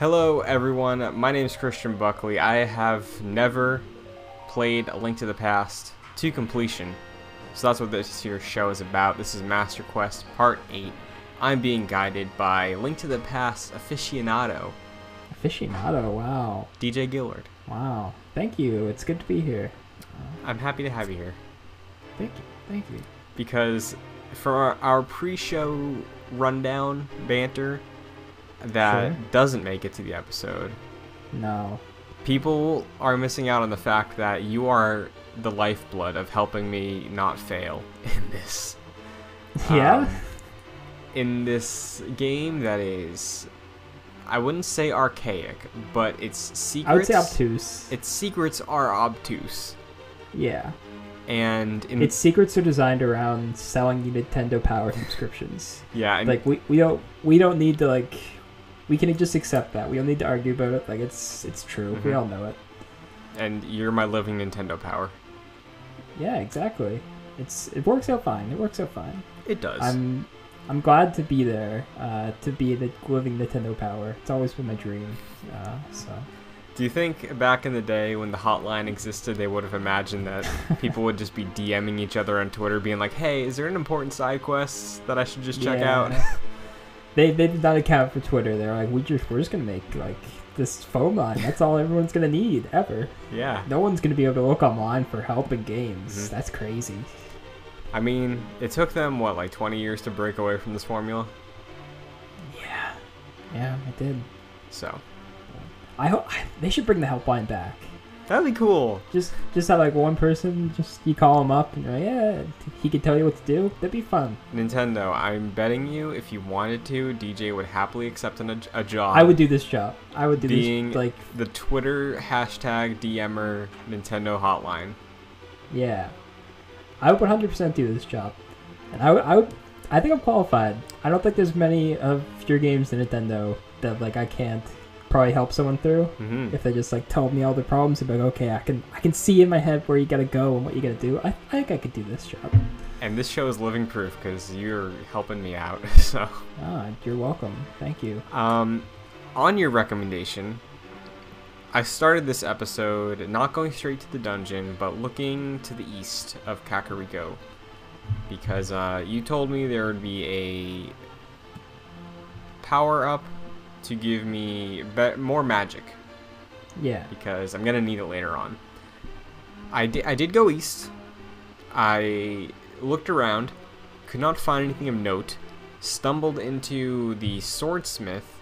Hello, everyone. My name is Christian Buckley. I have never played A Link to the Past to completion. So that's what this here show is about. This is Master Quest Part 8. I'm being guided by Link to the Past aficionado, Aficionado, wow. DJ Gillard. Wow. Thank you. It's good to be here. I'm happy to have you here Thank you. Thank you. because for our, our pre-show rundown banter that Sure. doesn't make it to the episode, No. people are missing out on the fact that you are the lifeblood of helping me not fail in this. Yeah? um, in this game that is, I wouldn't say archaic, but its secrets. I would say obtuse. Its secrets are obtuse, yeah. and in Its secrets are designed around selling you Nintendo Power subscriptions. yeah, like we, we don't we don't need to like we can just accept that. We don't need to argue about it. Like it's it's true. We Mhm. all know it. and you're my living Nintendo power. Yeah, exactly. It's it works out fine. It works out fine. It does. I'm I'm glad to be there. Uh, to be the living Nintendo Power. It's always been my dream. Uh, so Do you think back in the day when the hotline existed, they would have imagined that people would just be DMing each other on Twitter, being like, "Hey, is there an important side quest that I should just check out?" They they did not account for Twitter. They're like, we just we're just gonna make like this phone line. That's all everyone's gonna need ever. yeah. No one's gonna be able to look online for help in games. Mhm. That's crazy. I mean, it took them what, like 20 years to break away from this formula. Yeah, yeah, it did. So I hope they should bring the helpline back. That'd be cool. Just just have like one person. Just you call him up and you're like, yeah, he could tell you what to do. That'd be fun. Nintendo, I'm betting you, if you wanted to, DJ would happily accept an, a job. I would do this job. I would do Being- this like the Twitter hashtag DMer Nintendo hotline. Yeah, I would 100% do this job, and I would, I would, I think I'm qualified. I don't think there's many of your games in Nintendo that like I can't probably help someone through hmm if they just like told me all the problems. I'd be like, okay, I can, I can see in my head where you gotta go and what you gotta do. I, I think I could do this job. And this show is living proof because you're helping me out. So, Ah, you're welcome. Thank you. um, on your recommendation, I started this episode not going straight to the dungeon, but looking to the east of Kakariko. Because uh, you told me there would be a power up to give me be- more magic. Yeah. because I'm gonna need it later on. I did, I did go east. I looked around, could not find anything of note. Stumbled into the swordsmith.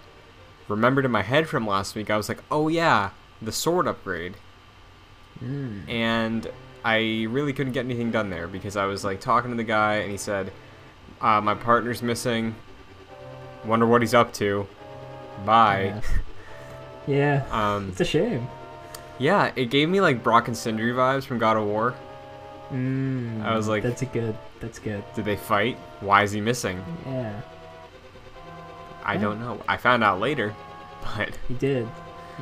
Remembered in my head from last week, I was like, oh yeah, the sword upgrade. Mm. And I really couldn't get anything done there because I was like talking to the guy and he said, uh, my partner's missing. Wonder what he's up to. Bye. Yeah. Um, It's a shame. Yeah, it gave me like Brock and Sindri vibes from God of War. Mm, I was like- that's a good. That's good. Did they fight? Why is he missing? Yeah, I Yeah. don't know. I found out later. But he did.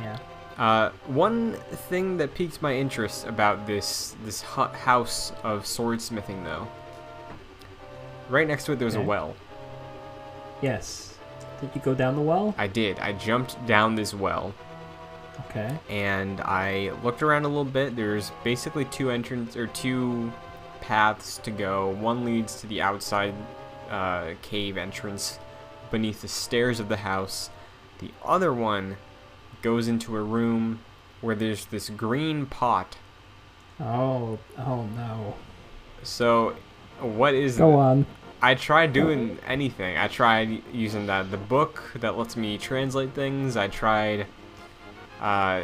Yeah. uh, one thing that piqued my interest about this this hu- house of swordsmithing, though, right next to it there was a well. Yes. Did you go down the well? I did. I jumped down this well Okay. and I looked around a little bit. There's basically two entrance or two paths to go. One leads to the outside uh, cave entrance beneath the stairs of the house. The other one goes into a room where there's this green pot. Oh. Oh no. So, what is Go on. I tried doing anything. I tried using that the book that lets me translate things. I tried uh,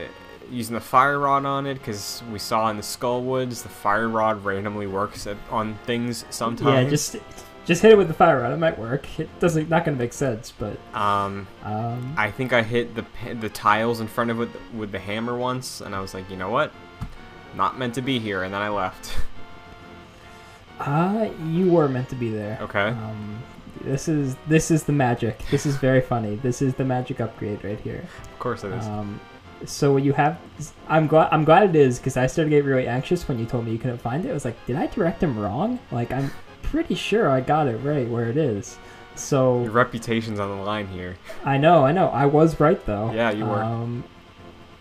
using the fire rod on it because we saw in the Skull Woods the fire rod randomly works at, on things sometimes. Yeah, just just hit it with the fire rod. It might work. It doesn't not gonna make sense, but um, um. I think I hit the the tiles in front of it with the hammer once, and I was like, you know what, not meant to be here, and then I left. Uh, you were meant to be there. okay. Um, this is this is the magic. This is very funny. This is the magic upgrade right here. Of course it is. Um, so what you have. I'm glad. I'm glad it is because I started to get really anxious when you told me you couldn't find it. I was like, did I direct him wrong? Like I'm pretty sure I got it right where it is. So Your reputation's on the line here. I know, I know. I was right though. Yeah, you were. Um,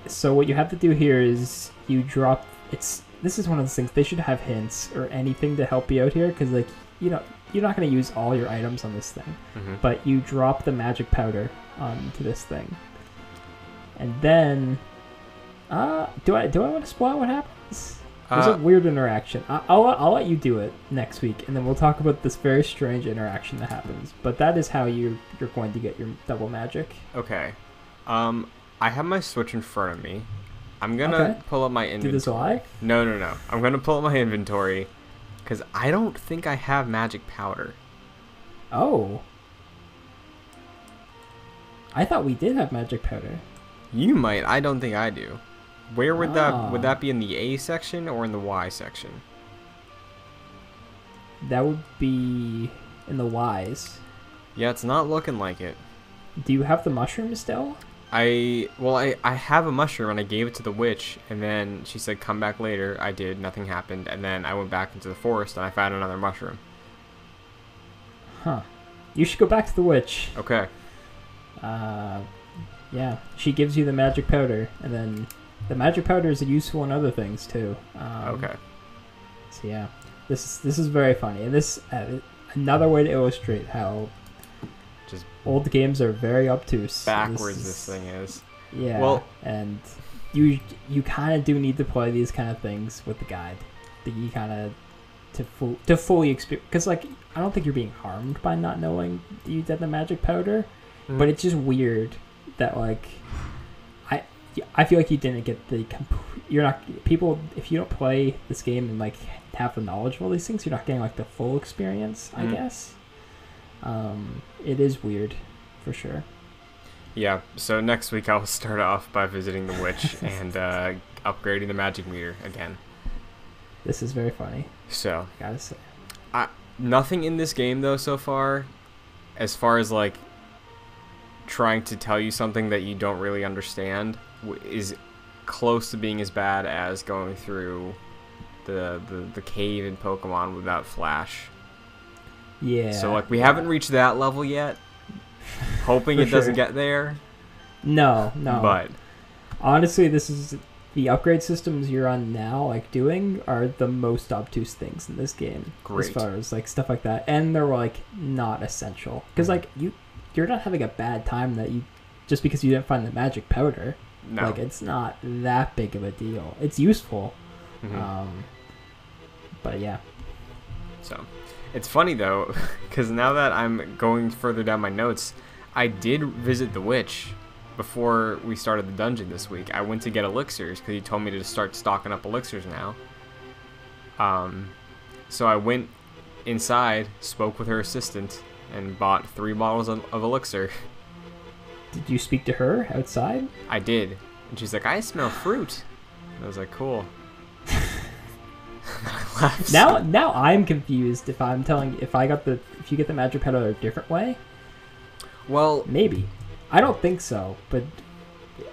so what you have to do here is you drop. It's this is one of those things. They should have hints or anything to help you out here, because like you know you're not gonna use all your items on this thing, hmm but you drop the magic powder onto this thing, and then. Uh, do I do I want to spoil what happens? There's a Uh, weird interaction. I, I'll I'll let you do it next week, and then we'll talk about this very strange interaction that happens. But that is how you you're going to get your double magic. okay. Um, I have my Switch in front of me. I'm gonna Okay. pull up my Do inventory. this live. No, no, no. I'm gonna pull up my inventory because I don't think I have magic powder. Oh. I thought we did have magic powder. You might. I don't think I do. Where would that would Ah. that be in the A section or in the Y section? That would be in the Y's. Yeah, it's not looking like it. Do you have the mushroom still? I well, I I have a mushroom and I gave it to the witch, and then she said come back later. I did. Nothing happened, and then I went back into the forest and I found another mushroom. Huh. You should go back to the witch. Okay. Uh, yeah. She gives you the magic powder, and then the magic powder is useful in other things too. Um, Okay. So yeah, this is this is very funny, and this uh, another way to illustrate how old games are very obtuse. backwards is- this thing is. Yeah. Well- and you you kind of do need to play these kind of things with the guide. That you kind of to full to fully experience because like I don't think you're being harmed by not knowing that you did the magic powder, Mm. but it's just weird that like I I feel like you didn't get the comp- you're not people if you don't play this game and like have the knowledge of all these things you're not getting like the full experience I Mm. guess. Um, it is weird, for sure. Yeah, so next week I'll start off by visiting the witch and uh, upgrading the magic meter again. This is very funny. So, I Gotta say. nothing in this game though so far, as far as like trying to tell you something that you don't really understand, is close to being as bad as going through the the, the cave in Pokemon without Flash. Yeah. so like we yeah. haven't reached that level yet. Hoping it doesn't get there, No, no. but honestly, this is the upgrade systems you're on now. Like doing are the most obtuse things in this game, Great. as far as like stuff like that, and they're like not essential because Mhm. like you, you're not having a bad time that you just because you didn't find the magic powder. no. Like it's not that big of a deal. It's useful. Mhm. Um, but yeah. So, it's funny though, because now that I'm going further down my notes, I did visit the witch before we started the dungeon this week. I went to get elixirs because he told me to start stocking up elixirs now. Um, so I went inside, spoke with her assistant, and bought three bottles of, of elixir. Did you speak to her outside? I did, and she's like, "I smell fruit." And I was like, "Cool." Now, now I'm confused. If I'm telling, if I got the, if you get the magic powder a different way, well, maybe. I don't think so, but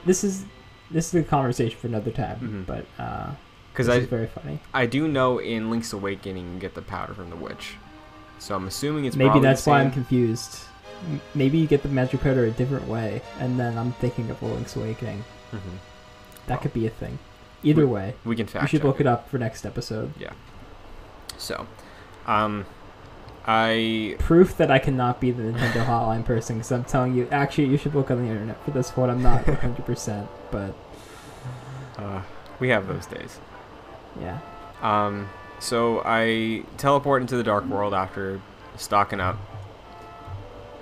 this is this is a conversation for another time. Mhm. But uh, because this I very funny. I do know in Link's Awakening you get the powder from the witch, so I'm assuming it's Maybe that's why I'm confused. Maybe you get the magic powder a different way, and then I'm thinking of Link's Awakening. Mhm. That Oh. could be a thing. Either way, We can you fact should check look it up for next episode. Yeah. So, um, I Proof that I cannot be the Nintendo Hotline person, because I'm telling you, actually, you should look on the internet for this one. I'm not 100%, but uh, we have those days. yeah. Um, so I teleport into the dark world after stocking up.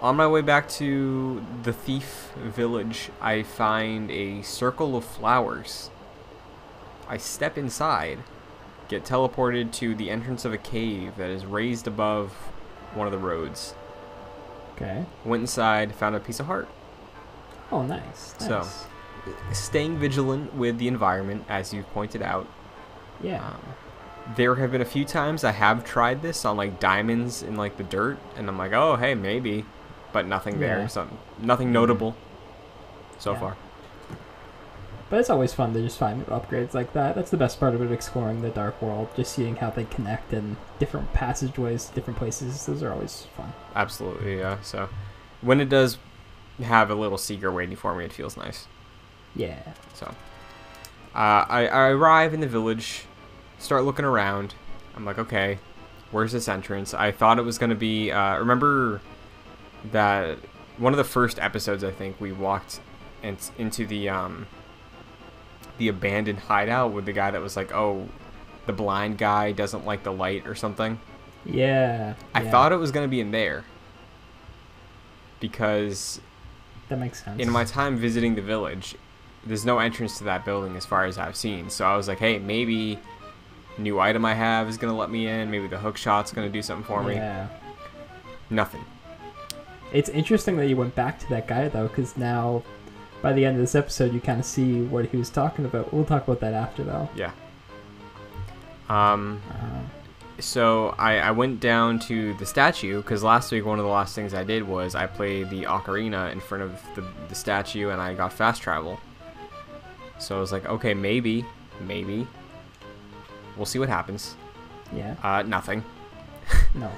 On my way back to the thief village, I find a circle of flowers. I step inside, get teleported to the entrance of a cave that is raised above one of the roads. Okay. Went inside, found a piece of heart. Oh, nice. So. Staying vigilant with the environment, as you pointed out. yeah. Um, there have been a few times I have tried this on like diamonds in like the dirt, and I'm like, oh hey, maybe, but nothing there. Yeah. So nothing notable so Yeah. far. But it's always fun to just find new upgrades like that. That's the best part of it, exploring the Dark World, just seeing how they connect and different passageways, different places. Those are always fun. Absolutely, yeah. So when it does have a little secret waiting for me, it feels nice. Yeah. So uh, I, I arrive in the village, start looking around. I'm like, okay, where's this entrance? I thought it was gonna be. Uh, remember that one of the first episodes I think we walked in, into the um, the abandoned hideout with the guy that was like, oh, the blind guy doesn't like the light or something. Yeah. I yeah. thought it was gonna be in there because that makes sense. in my time visiting the village, there's no entrance to that building as far as I've seen. So I was like, hey, maybe new item I have is gonna let me in. Maybe the hook shot's gonna do something for me. Yeah. Nothing. It's interesting that you went back to that guy though, because now, by the end of this episode, you kind of see what he was talking about. We'll talk about that after though. Yeah. Um. Uh, So I, I went down to the statue because last week one of the last things I did was I played the ocarina in front of the, the statue and I got fast travel. So I was like, okay, maybe, maybe. We'll see what happens. yeah. Uh, nothing. No.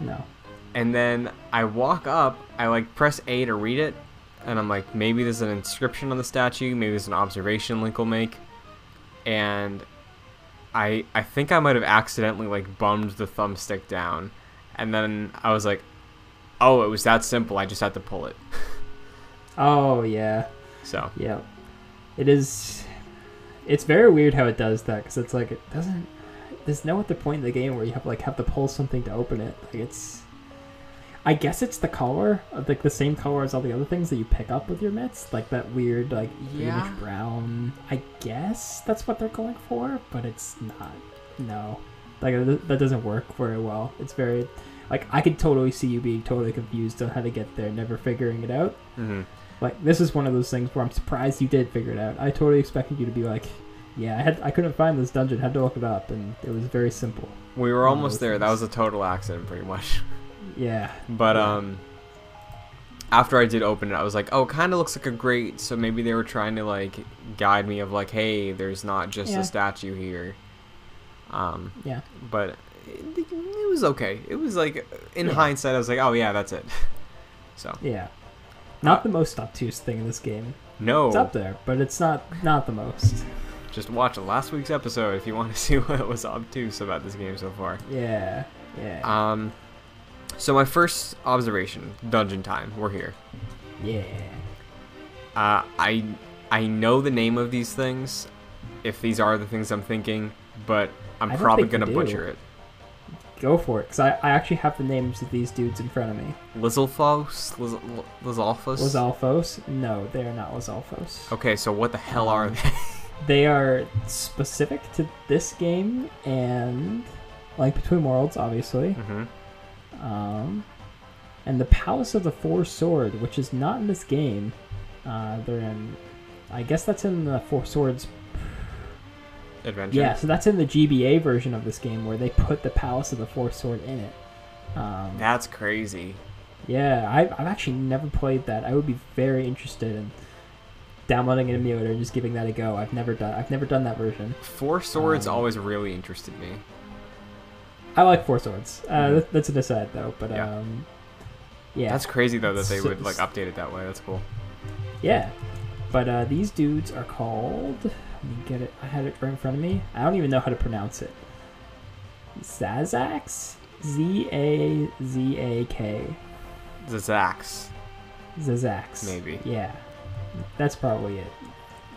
No. And then I walk up, I like press A to read it, and I'm like, maybe there's an inscription on the statue, maybe there's an observation Link will make. And I I think I might have accidentally like bummed the thumbstick down. And then I was like, oh, it was that simple, I just had to pull it. Oh yeah. So, Yeah. It is. It's very weird how it does that because it's like it doesn't. There's no other point in the game where you have like have to pull something to open it. Like it's. I guess it's the color, like the same color as all the other things that you pick up with your mitts, like that weird like Yeah. greenish brown. I guess that's what they're going for, but it's not. No, like that doesn't work very well. It's very, like I could totally see you being totally confused on how to get there, never figuring it out. hmm Like this is one of those things where I'm surprised you did figure it out. I totally expected you to be like, yeah, I had I couldn't find this dungeon, had to look it up, and it was very simple. we were almost there. That was a total accident, pretty much. Yeah, But Yeah. um after I did open it, I was like, "Oh, kind of looks like a grate." So maybe they were trying to like guide me of like, "Hey, there's not just Yeah. a statue here." Um, yeah, but it, it was okay. It was like in Yeah. hindsight, I was like, "Oh yeah, that's it." So yeah. Not the most obtuse thing in this game. no, It's up there, but it's not not the most. just watch last week's episode if you want to see what was obtuse about this game so far. Yeah, yeah, Um, so my first observation, dungeon time. We're here. yeah. Uh, I I know the name of these things, if these are the things I'm thinking, but I'm probably gonna butcher it. Go for it, because I, I actually have the names of these dudes in front of me. Lizalfos? Liz, Lizalfos? Lizalfos? No, they are not Lizalfos. Okay, so what the hell are they? They are specific to this game and like, Between Worlds, obviously. hmm Um, and the Palace of the Four Sword, which is not in this game. Uh, they're in. I guess that's in the Four Swords. Adventure. Yeah, so that's in the GBA version of this game where they put the Palace of the Four Sword in it. Um, That's crazy. yeah, I've, I've actually never played that. I would be very interested in downloading an emulator and just giving that a go. I've never done. I've never done that version. Four Swords Um, always really interested me. I like Four Swords. Uh, Mhm. that- that's an aside though, but Yeah. um, yeah, That's crazy though that they So- would like update it that way. That's cool. yeah. But uh, these dudes are called. Let me get it. I had it right in front of me. I don't even know how to pronounce it. Zazax, Z A Z A K, Zazax. Zazax. Maybe. Yeah, that's probably it.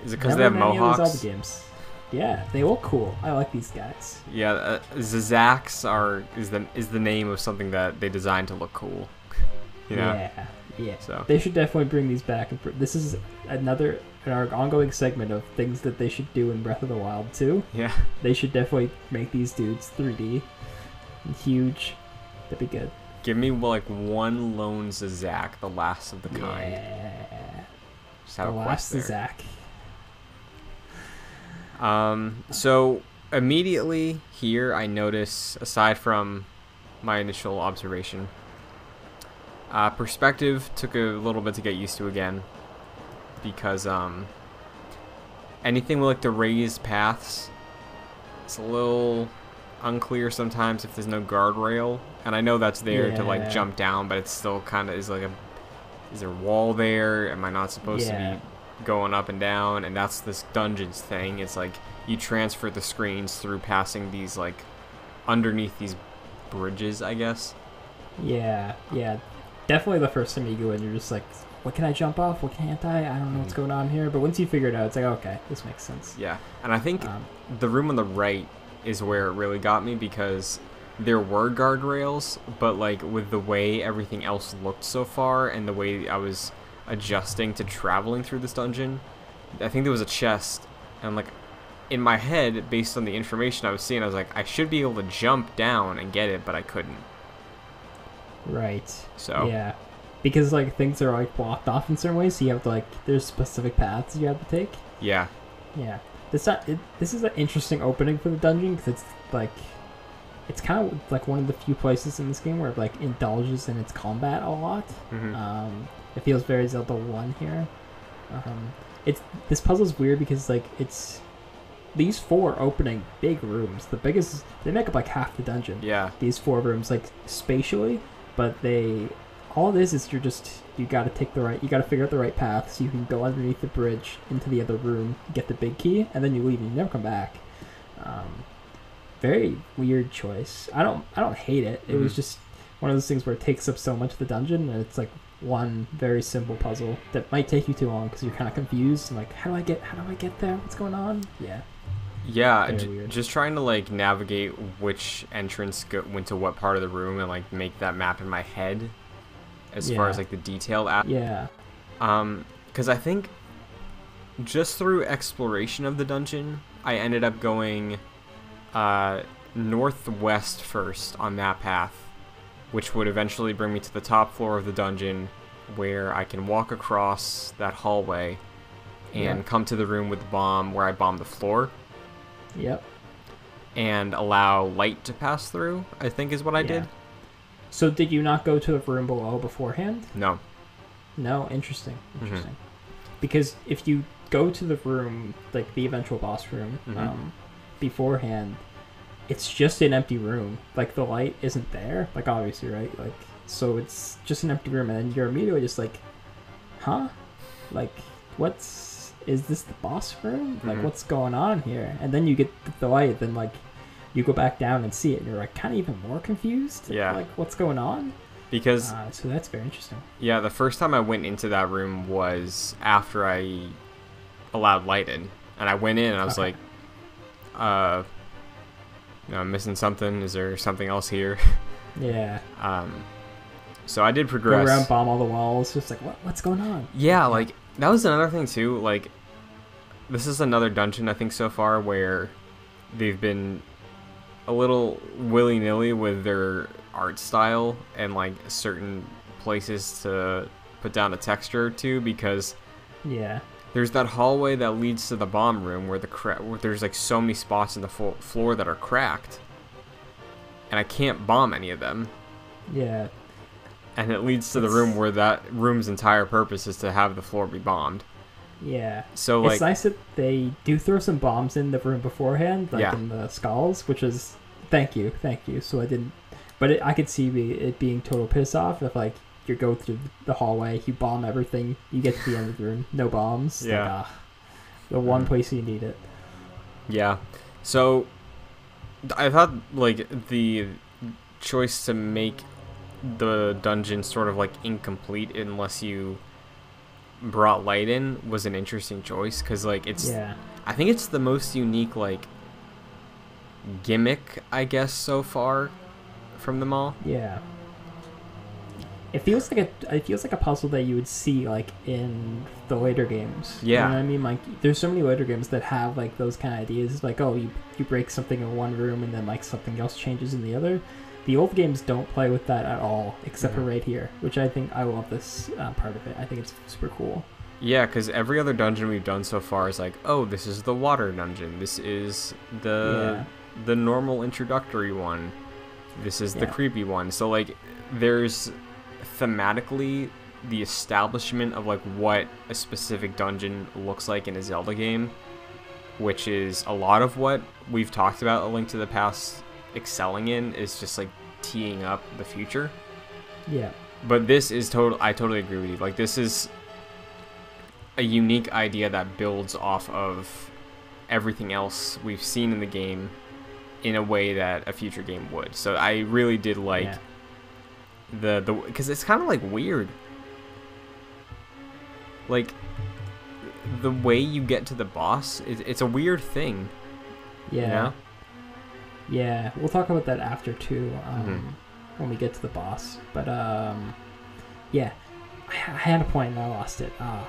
Is it because they have Never in any of those mohawks? Games. Yeah, they look cool. I like these guys. Yeah, uh, Zazaks are is the is the name of something that they designed to look cool. You know. Yeah, yeah. So They should definitely bring these back. and This is another in our ongoing segment of things that they should do in Breath of the Wild too. yeah. They should definitely make these dudes 3D, and huge. That'd be good. Give me like one lone Zazak, the last of the kind. Yeah. Just The a last quest there. Zach. Um, so immediately here, I notice, aside from my initial observation, uh, perspective took a little bit to get used to again, because um, anything with like the raised paths, it's a little unclear sometimes if there's no guardrail. And I know that's there to like jump down, but it's still kind of is like a is there a wall there? Am I not supposed Yeah. to be going up and down? And that's this dungeons thing. It's like you transfer the screens through passing these like underneath these bridges, I guess. Yeah, yeah. Definitely the first time you go in, you're just like, what can I jump off? What can't I? I don't know what's Mhm. going on here. But once you figure it out, it's like, okay, this makes sense. Yeah, and I think Um, the room on the right is where it really got me because there were guardrails, but like with the way everything else looked so far and the way I was adjusting to traveling through this dungeon, I think there was a chest, and like in my head, based on the information I was seeing, I was like, I should be able to jump down and get it, but I couldn't. right. So Yeah. Because like things are like blocked off in certain ways, so you have to like there's specific paths you have to take. yeah, Yeah. This not it, this is an interesting opening for the dungeon because it's like it's kind of like one of the few places in this game where it like indulges in its combat a lot. mhm. Um, it feels very Zelda One here. Um, it's this puzzle's weird because like it's these four opening big rooms. The biggest they make up like half the dungeon. yeah, These four rooms like spatially, but they all it is is you're just you got to take the right you got to figure out the right path so you can go underneath the bridge into the other room, get the big key, and then you leave and you never come back. Um, very weird choice. I don't I don't hate it. It was Mhm. just one of those things where it takes up so much of the dungeon and it's like one very simple puzzle that might take you too long because you're kind of confused and like how do I get how do I get there? What's going on? Yeah. Yeah, j- just trying to like navigate which entrance go- went to what part of the room and like make that map in my head, as far as like the detailed. A- Yeah. um, because I think just through exploration of the dungeon, I ended up going uh northwest first on that path, which would eventually bring me to the top floor of the dungeon, where I can walk across that hallway and Yeah. come to the room with the bomb where I bomb the floor Yep. and allow light to pass through, I think is what I Yeah. did. So did you not go to the room below beforehand? No. No, interesting, Mhm. interesting. Because if you go to the room, like the eventual boss room, Mhm. um, beforehand, it's just an empty room. Like the light isn't there. Like obviously, right? Like so, it's just an empty room, and then you're immediately just like, huh? Like what's is this the boss room? Like Mhm. what's going on here? And then you get the light, then like. You go back down and see it, and you're like kind of even more confused. Yeah. Like, what's going on? Because Uh, so that's very interesting. yeah, the first time I went into that room was after I allowed light in, and I went in and I was Okay. like, uh, I'm missing something. Is there something else here? Yeah. um, so I did progress. Go around, bomb all the walls. Just like, what? What's going on? Yeah, like that was another thing too. Like this is another dungeon I think so far where they've been a little willy nilly with their art style and like certain places to put down a texture to because Yeah. There's that hallway that leads to the bomb room where the cra- where there's like so many spots in the fo- floor that are cracked and I can't bomb any of them Yeah. and it leads to the It's- room where that room's entire purpose is to have the floor be bombed. Yeah. So like it's nice that they do throw some bombs in the room beforehand, like Yeah. in the skulls, which is thank you, thank you. So I didn't, but it, I could see it being total piss off if like you go through the hallway, you bomb everything, you get to the end of the room, no bombs. like, Yeah. ah, the one place you need it. Yeah. So I thought like the choice to make the dungeon sort of like incomplete unless you brought light in was an interesting choice cuz like it's Yeah. I think it's the most unique like gimmick I guess so far from them all. Yeah. It feels like a it feels like a puzzle that you would see like in the later games. Yeah. You know what I mean? Like there's so many later games that have like those kind of ideas. It's like, oh, you you break something in one room and then like something else changes in the other. The old games don't play with that at all, except for Mhm. right here, which I think I love this uh, part of it. I think it's super cool. Yeah, cuz every other dungeon we've done so far is like, "Oh, this is the water dungeon. This is the the normal introductory one. This is the creepy one. So like there's thematically the establishment of like what a specific dungeon looks like in a Zelda game which is a lot of what we've talked about a link to the past excelling in is just like teeing up the future Yeah. but this is total i totally agree with you like this is a unique idea that builds off of everything else we've seen in the game in a way that a future game would so i really did like yeah. The the because it's kind of like weird like the way you get to the boss it, it's a weird thing Yeah. you know Yeah, we'll talk about that after too, um, Mhm. when we get to the boss. But um, yeah, I, I had a point and I lost it. Ah,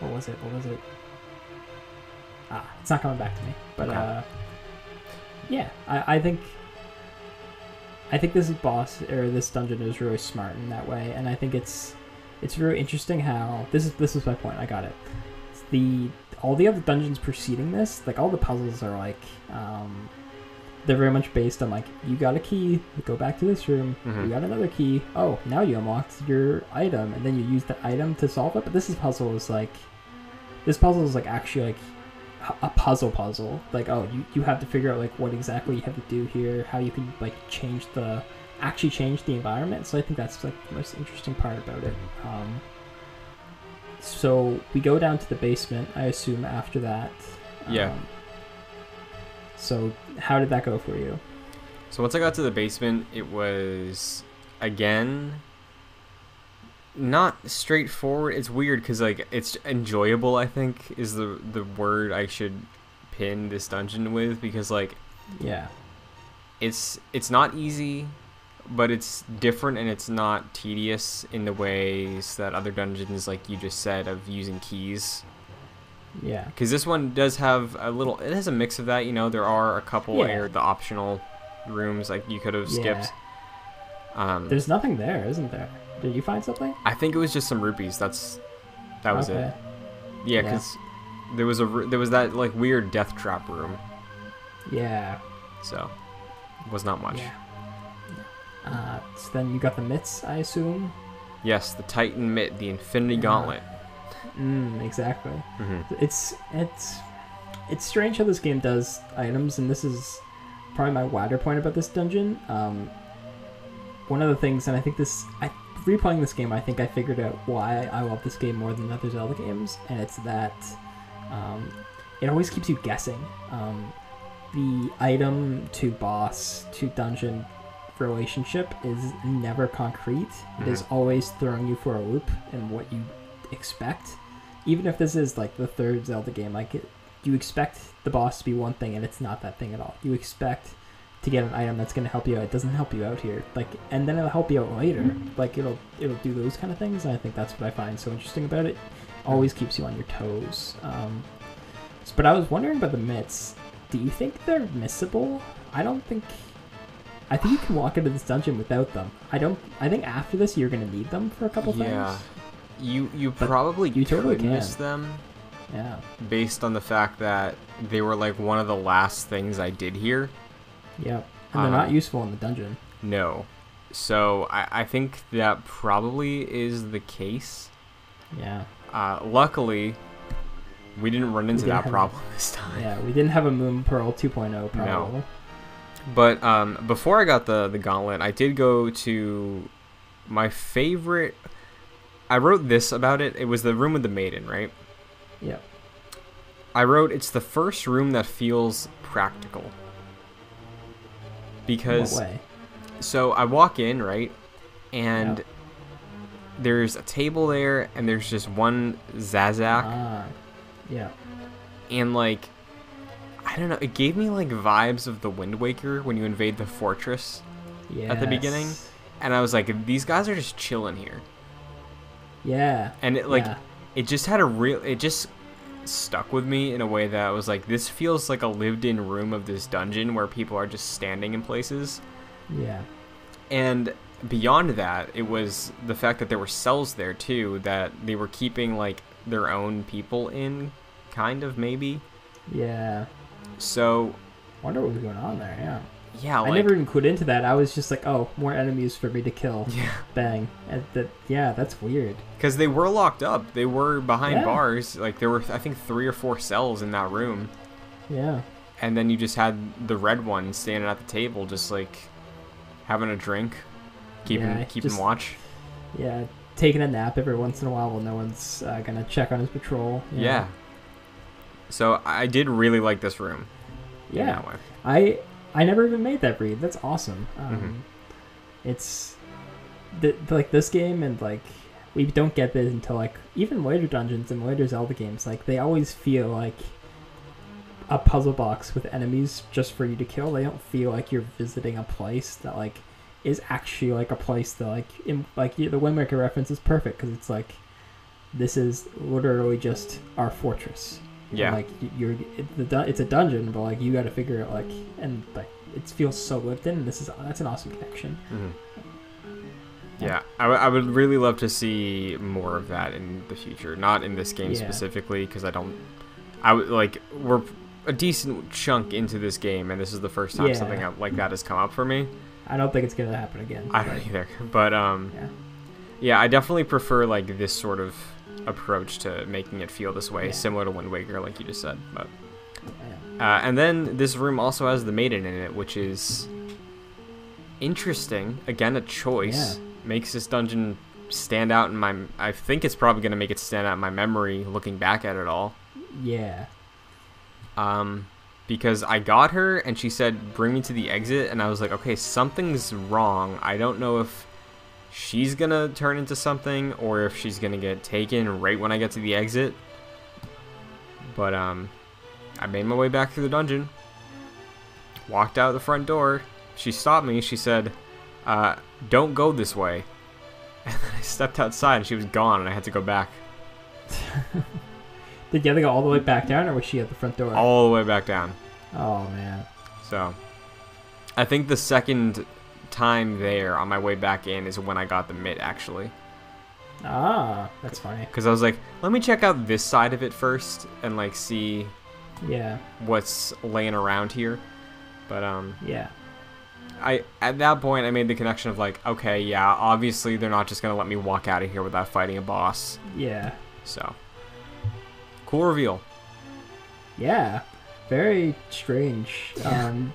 what was it? What was it? Ah, it's not coming back to me. But Okay. uh, yeah, I, I think I think this boss or this dungeon is really smart in that way, and I think it's it's really interesting how this is this is my point. I got it. It's the all the other dungeons preceding this, like all the puzzles are like, um, they're very much based on like you got a key, go back to this room, you Mhm. got another key. Oh, now you unlocked your item, and then you use the item to solve it. But this is puzzle is like, this puzzle is like actually like a- puzzle puzzle. Like oh, you you have to figure out like what exactly you have to do here, how you can like change the actually change the environment. So I think that's like the most interesting part about it. Um, so we go down to the basement, I assume, after that. Yeah. Um, so how did that go for you? So once I got to the basement, it was again not straightforward. It's weird because like it's enjoyable. I think is the the word I should pin this dungeon with because like Yeah. it's it's not easy, but it's different and it's not tedious in the ways that other dungeons, like you just said, of using keys. Yeah. Because this one does have a little. It has a mix of that. You know, there are a couple Yeah. air the optional rooms like you could have skipped. Yeah. Um, There's nothing there, isn't there? Did you find something? I think it was just some rupees. That's that was okay. it. Yeah, Yeah. because there was a there was that like weird death trap room. Yeah. So was not much. Yeah. Uh, so then you got the mitts, I assume. Yes, the Titan Mitt, the Infinity Gauntlet. Mm, exactly. hmm It's it's it's strange how this game does items, and this is probably my wider point about this dungeon. Um, one of the things, and I think this, I replaying this game, I think I figured out why I love this game more than other Zelda games, and it's that um, it always keeps you guessing. Um, the item to boss to dungeon relationship is never concrete. It is always throwing you for a loop in what you expect. Even if this is like the third Zelda game, like it, you expect the boss to be one thing and it's not that thing at all. You expect to get an item that's going to help you out. It doesn't help you out here. Like, and then it'll help you out later. Like it'll it'll do those kind of things. And I think that's what I find so interesting about it. Always keeps you on your toes. Um, but I was wondering about the mitts. Do you think they're missable? I don't think. I think you can walk into this dungeon without them. I don't. I think after this you're gonna need them for a couple Yeah, things. you you But probably you totally could miss them Yeah. based on the fact that they were like one of the last things I did here. Yep. And they're not Um, useful in the dungeon. No, so I I think that probably is the case. Yeah. Uh, luckily, we didn't run into didn't that problem this time. Yeah. We didn't have a Moon Pearl 2.0 problem. No. But um, before I got the the gauntlet, I did go to my favorite. I wrote this about it. It was the room with the maiden, right? Yeah. I wrote it's the first room that feels practical. Because so I walk in, right? And Yeah. there's a table there and there's just one Zazak Ah. Yeah. and like I don't know, it gave me like vibes of the Wind Waker when you invade the fortress. Yeah. At the beginning? And I was like, these guys are just chilling here. Yeah. And it like yeah. it just had a real it just stuck with me in a way that I was like this feels like a lived in room of this dungeon where people are just standing in places. Yeah. And beyond that, it was the fact that there were cells there too that they were keeping like their own people in kind of maybe. Yeah. So Wonder what was going on there. Yeah. Yeah, like I never even clued into that. I was just like, oh, more enemies for me to kill. yeah, Bang. And that, yeah, that's weird. because they were locked up. They were behind Yeah. bars. Like there were, I think, three or four cells in that room, Yeah. and then you just had the red one standing at the table, just like having a drink, keeping Yeah, keeping just- watch. Yeah. Taking a nap every once in a while while no one's uh, gonna check on his patrol. Yeah. So I did really like this room. in Yeah. that way. I I never even made that breed. That's awesome. Um, Mm-hmm. It's th- like this game and like we don't get this until like even later dungeons and later Zelda games. Like they always feel like a puzzle box with enemies just for you to kill. They don't feel like you're visiting a place that like is actually like a place that like in like the Wind Waker reference is perfect because it's like this is literally just our fortress. And, Yeah. like you're it, the it's a dungeon, but like you got to figure it like and like it feels so lived in. And this is that's an awesome connection. Mhm. Yeah, I, w- I would really love to see more of that in the future. Not in this game Yeah. specifically, because I don't. I would like we're a decent chunk into this game, and this is the first time Yeah. something like that has come up for me. I don't think it's gonna happen again. I don't either, but um, Yeah. yeah, I definitely prefer like this sort of approach to making it feel this way, Yeah. similar to Wind Waker, like you just said. But Yeah. uh, and then this room also has the maiden in it, which is interesting. Again, a choice makes this dungeon stand out in my. I think it's probably going to make it stand out in my memory, looking back at it all. Yeah. Um, because I got her and she said, "Bring me to the exit," and I was like, "Okay, something's wrong. I don't know if." She's gonna turn into something, or if she's gonna get taken right when I get to the exit. But um, I made my way back through the dungeon. Walked out the front door. She stopped me. She said, uh, "Don't go this way." And then I stepped outside, and she was gone, and I had to go back Did you have to go all the way back down, or was she at the front door? all the way back down. Oh man. So, I think the second time there on my way back in is when I got the mitt actually, Ah, that's funny. because I was like, let me check out this side of it first and like see Yeah. what's laying around here. But um, Yeah. I at that point I made the connection of like, okay, yeah, obviously they're not just gonna let me walk out of here without fighting a boss. Yeah. So, cool reveal. Yeah. Very strange. Um,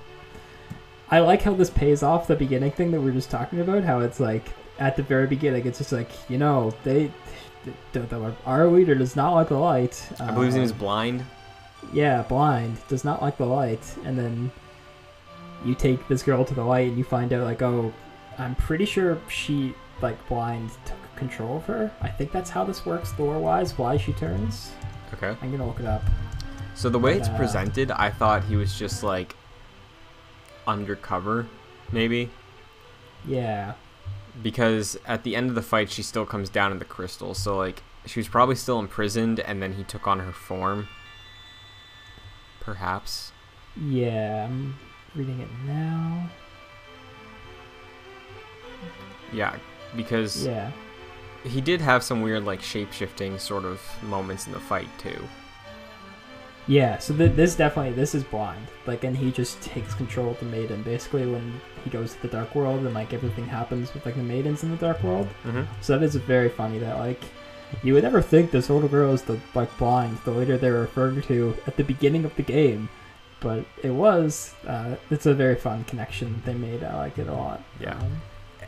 I like how this pays off the beginning thing that we were just talking about. How it's like at the very beginning, it's just like you know they, the, the, our leader does not like the light. I believe his name is Um, Blind. yeah, blind does not like the light, and then you take this girl to the light, and you find out like, oh, I'm pretty sure she like blind took control of her. I think that's how this works lore wise. Why she turns? Okay. I'm gonna look it up. So the way But, it's uh, presented, I thought he was just like undercover, maybe. Yeah, because at the end of the fight she still comes down in the crystal so like she was probably still imprisoned and then he took on her form perhaps yeah. I'm reading it now. yeah because Yeah, he did have some weird like shape-shifting sort of moments in the fight too yeah. So th- this definitely this is blind. Like, and he just takes control of the maiden. Basically, when he goes to the dark world, and like everything happens with like the maidens in the dark world. mm-hmm. So that is very funny that like you would never think this little girl is the like blind, the leader they're referring to at the beginning of the game, but it was. Uh, it's a very fun connection they made. I like it a lot. Yeah. Um,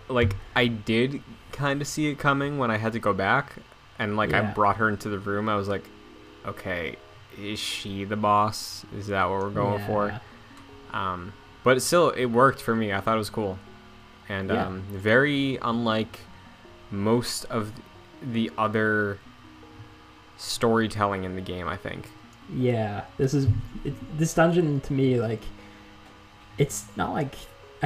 like i did kind of see it coming when i had to go back and like i brought her into the room i was like okay is she the boss is that what we're going for. Um, but still, it worked for me. I thought it was cool, and Yeah. um, very unlike most of the other storytelling in the game. I think. Yeah, this is it, this dungeon to me like it's not like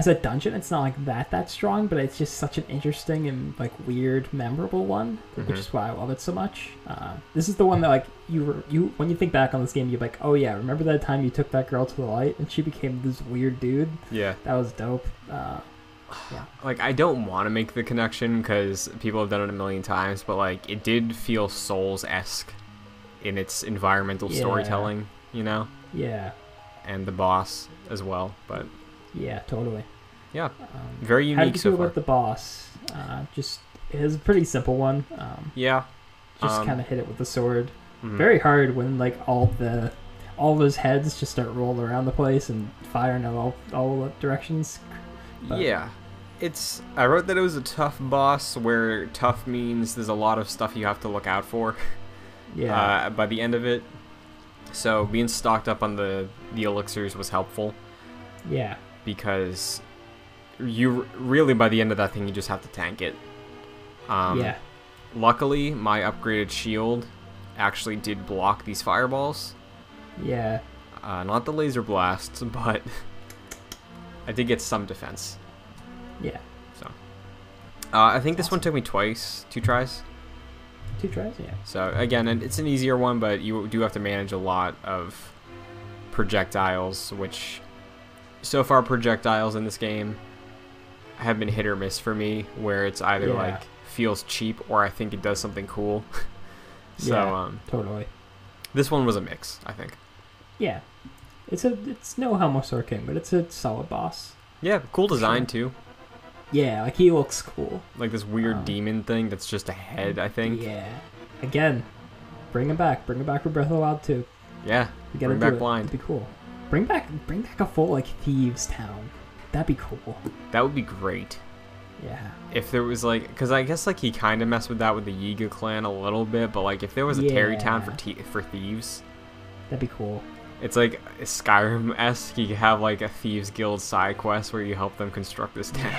as a dungeon it's not like that that strong, but it's just such an interesting and like weird, memorable one, Mhm. which is why I love it so much. Uh, this is the one that like you were you when you think back on this game, you're like, oh yeah, remember that time you took that girl to the light and she became this weird dude? Yeah. That was dope. Uh, yeah, Like I don't want to make the connection because people have done it a million times, but like it did feel Souls esque in its environmental Yeah. storytelling, you know, yeah, and the boss as well. But Yeah, totally. Yeah, Um, very how unique did you so feel far. about the boss? Uh, just it was a pretty simple one. Um, Yeah. just Um, kind of hit it with the sword. mhm. Very hard when like all the all those heads just start rolling around the place and firing in all all directions. but- Yeah. It's I wrote that it was a tough boss where tough means there's a lot of stuff you have to look out for Yeah, uh, by the end of it. So being stocked up on the the elixirs was helpful yeah, because you really by the end of that thing you just have to tank it. Um, yeah, Luckily, my upgraded shield actually did block these fireballs. yeah. Uh, not the laser blasts, but I did get some defense. Yeah, So. Uh, I think this one took me twice, two tries. two tries. Yeah, So again, and it's an easier one, but you do have to manage a lot of projectiles, which so far projectiles in this game have been hit or miss for me, where it's either Yeah. like feels cheap or I think it does something cool. so Yeah. um, totally. this one was a mix, I think. Yeah, it's a it's no Helmasaur King, but it's a solid boss. Yeah, cool design too. Yeah, like he looks cool. Like this weird Um, demon thing that's just a head, I think. Yeah. Again, bring him back. Bring him back for Breath of the Wild too. Yeah, Bring back it. Blind. That'd be cool. Bring back bring back a full like thieves town. That'd be cool. that would be great. Yeah. if there was like because i guess like he kind of messed with that with the yiga clan a little bit but like if there was a terry town for Yeah. te- for thieves That'd be cool. it's like skyrim-esque you could have like a thieves guild side quest where you help them construct this town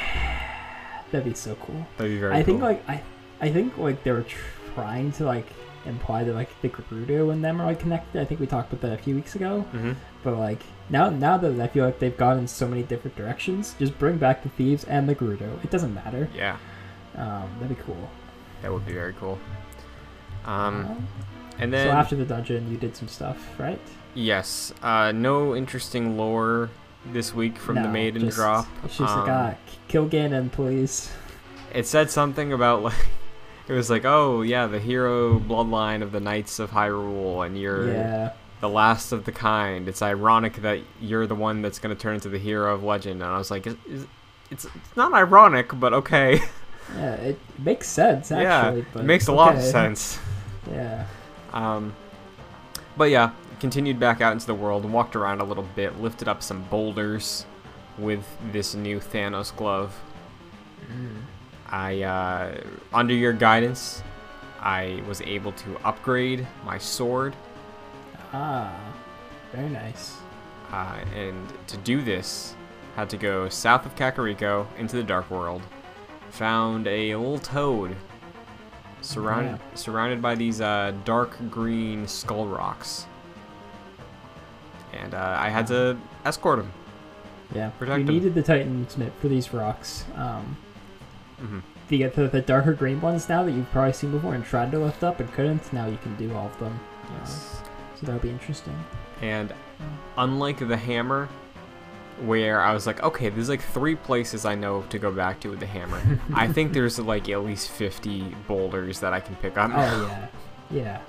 That'd be so cool. that'd be very I think like I I think like they were trying to like imply that like the Gerudo and them are like connected. I think we talked about that a few weeks ago. Mhm. But like now now that I feel like they've gone in so many different directions, just bring back the thieves and the Gerudo. It doesn't matter. yeah Um, that'd be cool. that would be very cool um Um, and so then after the dungeon, you did some stuff, right? yes uh no interesting lore this week from the maiden just- drop It's just like Um, ah, kill Ganon, please. it said something about like it was like oh yeah the hero bloodline of the knights of hyrule and you're Yeah, the last of the kind. It's ironic that you're the one that's going to turn into the hero of legend. And I was like, is, is, it's it's not ironic, but okay. yeah, it makes sense yeah, actually. but it makes a lot of sense. Yeah, Um, but yeah, continued back out into the world and walked around a little bit, lifted up some boulders with this new Thanos glove. I, uh, under your guidance, I was able to upgrade my sword. ah, very nice. Uh, and to do this, had to go south of Kakariko into the Dark World. Found a little toad surrounded surrounded by these uh, dark green skull rocks. And uh, I had to escort him. Yeah, Protect you 'em. needed the Titan's Mitt for these rocks. Um, hmm to get the, the darker green ones now that you've probably seen before and tried to lift up and couldn't. Now you can do all of them. Uh, so that'll be interesting. And unlike the hammer, where I was like, okay, there's like three places I know to go back to with the hammer. I think there's like at least 50 boulders that I can pick up. Oh yeah, yeah.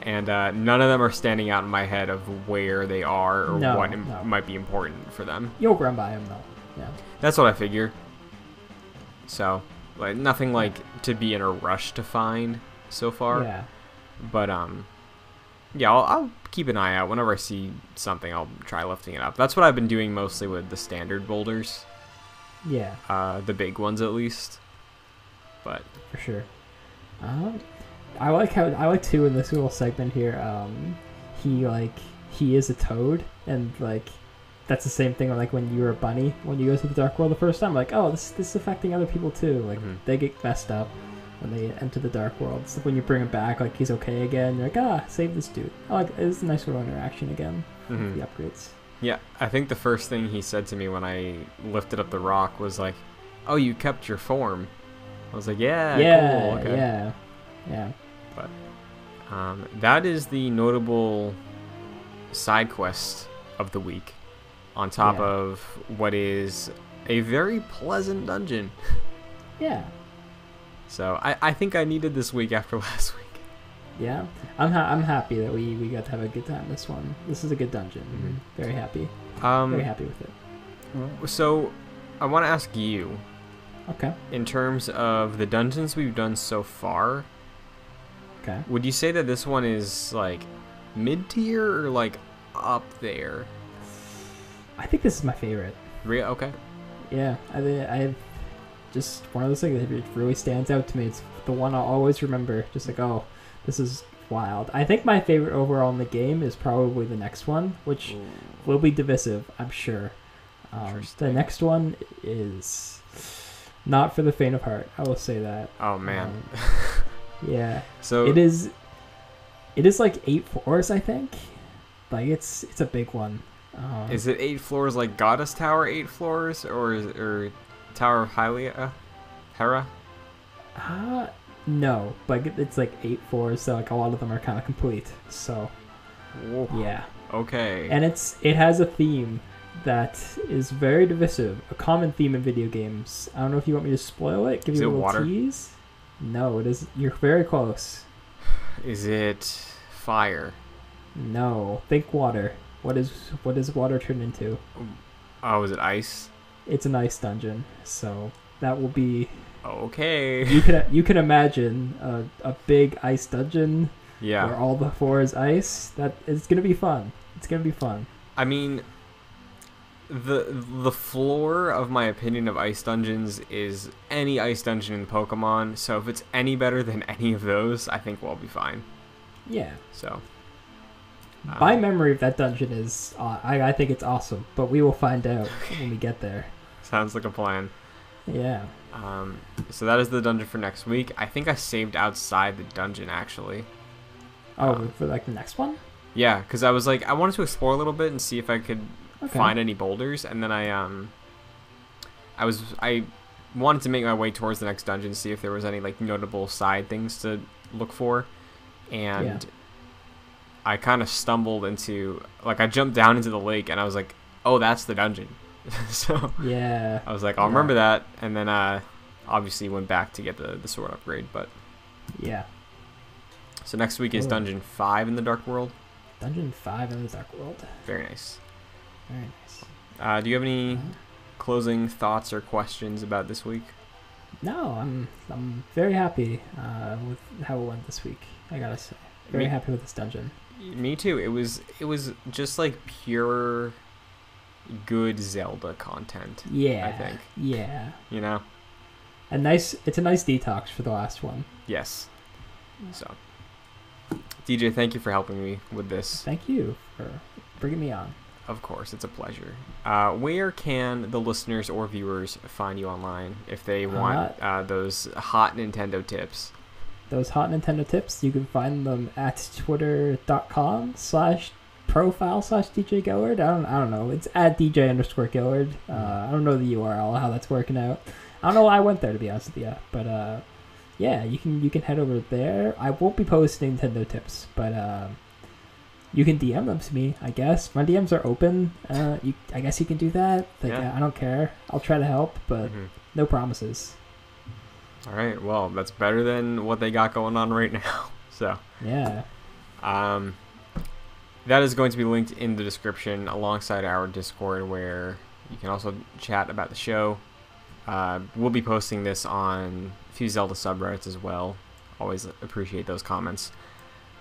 and uh, none of them are standing out in my head of where they are or No, what im- no. might be important for them. You'll run by them though. Yeah. That's what I figure. So, like nothing like to be in a rush to find so far. Yeah. But um, yeah, I'll, I'll keep an eye out whenever I see something. I'll try lifting it up. That's what I've been doing mostly with the standard boulders, Yeah. uh, the big ones at least. But for sure. Um, I like how I like too in this little segment here. Um, he like he is a toad, and like that's the same thing like when you were a bunny when you go to the dark world the first time. Like, oh, this this is affecting other people too. Like Mhm. they get messed up when they enter the dark world. So when you bring him back, like he's okay again. You're like, ah, save this dude. I like it's a nice little interaction again. mhm. The upgrades. Yeah, I think the first thing he said to me when I lifted up the rock was like, "Oh, you kept your form." I was like, "Yeah, yeah, cool, okay." yeah, yeah. But um, that is the notable side quest of the week, on top Yeah. of what is a very pleasant dungeon. Yeah, So I, I think I needed this week after last week. yeah. I'm ha- I'm happy that we we got to have a good time this one. This is a good dungeon. Mhm. Very happy. Um, Very happy with it. so I want to ask you, Okay. in terms of the dungeons we've done so far, Okay. would you say that this one is like mid tier or like up there? I think this is my favorite. Re- okay. Yeah, I think I just one of those things that really stands out to me. It's the one I'll always remember. Just like, oh, this is wild. I think my favorite overall in the game is probably the next one, which will be divisive, I'm sure. Um, the next one is not for the faint of heart. I will say that. Oh man. Yeah, so it is. It is like eight fours, I think. Like it's it's a big one. Um, Is it eight floors like Goddess Tower, eight floors, or is, or Tower of Hylia, Hera? Uh, no, but it's like eight floors, so like a lot of them are kind of complete. So Whoa. yeah, Okay. and it's it has a theme that is very divisive, a common theme in video games. I don't know if you want me to spoil it, give Is you a little water? tease. No, it is. You're very close. is it fire? No, think water. What is what does water turn into? Oh, is it ice? It's an ice dungeon, so that will be. Okay. You can you can imagine a, a big ice dungeon Yeah. where all the floor is ice. That it's gonna be fun. It's gonna be fun. I mean, the the floor of my opinion of ice dungeons is any ice dungeon in Pokemon. So if it's any better than any of those, I think we'll be fine. Yeah. So. My um, memory of that dungeon is uh, I I think it's awesome, but we will find out when we get there. sounds like a plan. Yeah. Um, so that is the dungeon for next week. I think I saved outside the dungeon actually. Oh, Uh, for like the next one. Yeah, because I was like, I wanted to explore a little bit and see if I could Okay. find any boulders, and then I um, I was I wanted to make my way towards the next dungeon, see if there was any like notable side things to look for, and Yeah. I kind of stumbled into like I jumped down into the lake, and I was like, oh, that's the dungeon. so Yeah. I was like, I'll Yeah. remember that, and then uh, obviously went back to get the the sword upgrade, but. Yeah. So next week is Cool. Dungeon Five in the Dark World. Dungeon five in the Dark World. Very nice. Very nice. Uh, do you have any Uh, closing thoughts or questions about this week? No, I'm I'm very happy uh, with how it went this week. I gotta say, very Me- happy with this dungeon. Me too. It was it was just like pure good Zelda content. Yeah. I think. Yeah. You know? A nice. It's a nice detox for the last one. Yes. So, DJ, thank you for helping me with this. Thank you for bringing me on. Of course, it's a pleasure. Uh, where can the listeners or viewers find you online if they want uh, those hot Nintendo tips? Those hot Nintendo tips, you can find them at twitter.com slash profile slash DJ Gillard. I don't, I don't know. It's at DJ underscore Gillard. Uh, I don't know the URL, how that's working out. I don't know why I went there to be honest with you, but uh, yeah, you can you can head over there. I won't be posting Nintendo tips, but um, you can DM them to me. I guess my DMs are open. Uh, you, I guess you can do that. Like Yeah. I don't care. I'll try to help, but Mhm. no promises. All right. Well, that's better than what they got going on right now. So. Yeah. Um, that is going to be linked in the description alongside our Discord, where you can also chat about the show. Uh, we'll be posting this on a few Zelda subreddits as well. Always appreciate those comments.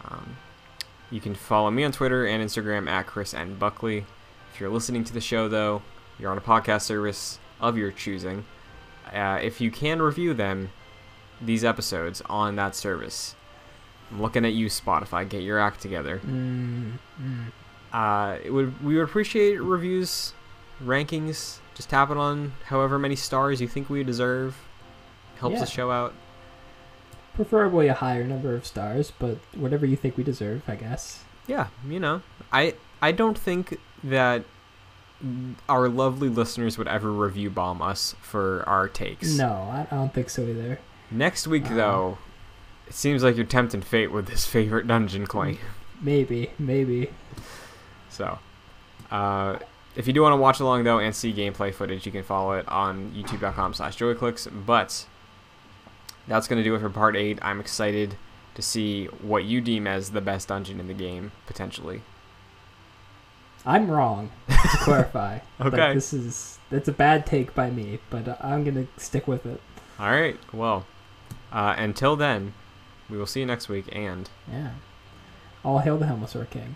Um, you can follow me on Twitter and Instagram at Chris N. Buckley. If you're listening to the show, though, you're on a podcast service of your choosing. Uh, if you can review them, these episodes on that service, I'm looking at you, Spotify. Get your act together. Mm, mm. Uh, it would we would appreciate reviews, rankings. Just tap it on however many stars you think we deserve. Helps Yeah. the show out. Preferably a higher number of stars, but whatever you think we deserve, I guess. Yeah, you know, I I don't think that our lovely listeners would ever review bomb us for our takes. No, I, don't think so either. Next week Uh, though, it seems like you're tempting fate with this favorite dungeon claim. Maybe, maybe. So, uh, if you do want to watch along though and see gameplay footage, you can follow it on YouTube.com/slash JoyClicks. But that's gonna do it for part eight. I'm excited to see what you deem as the best dungeon in the game potentially. I'm wrong. To clarify. Like, Okay. this is it's a bad take by me, but I'm gonna stick with it. All right. Well, uh, until then, we will see you next week. And Yeah. All hail the Helmasaur King.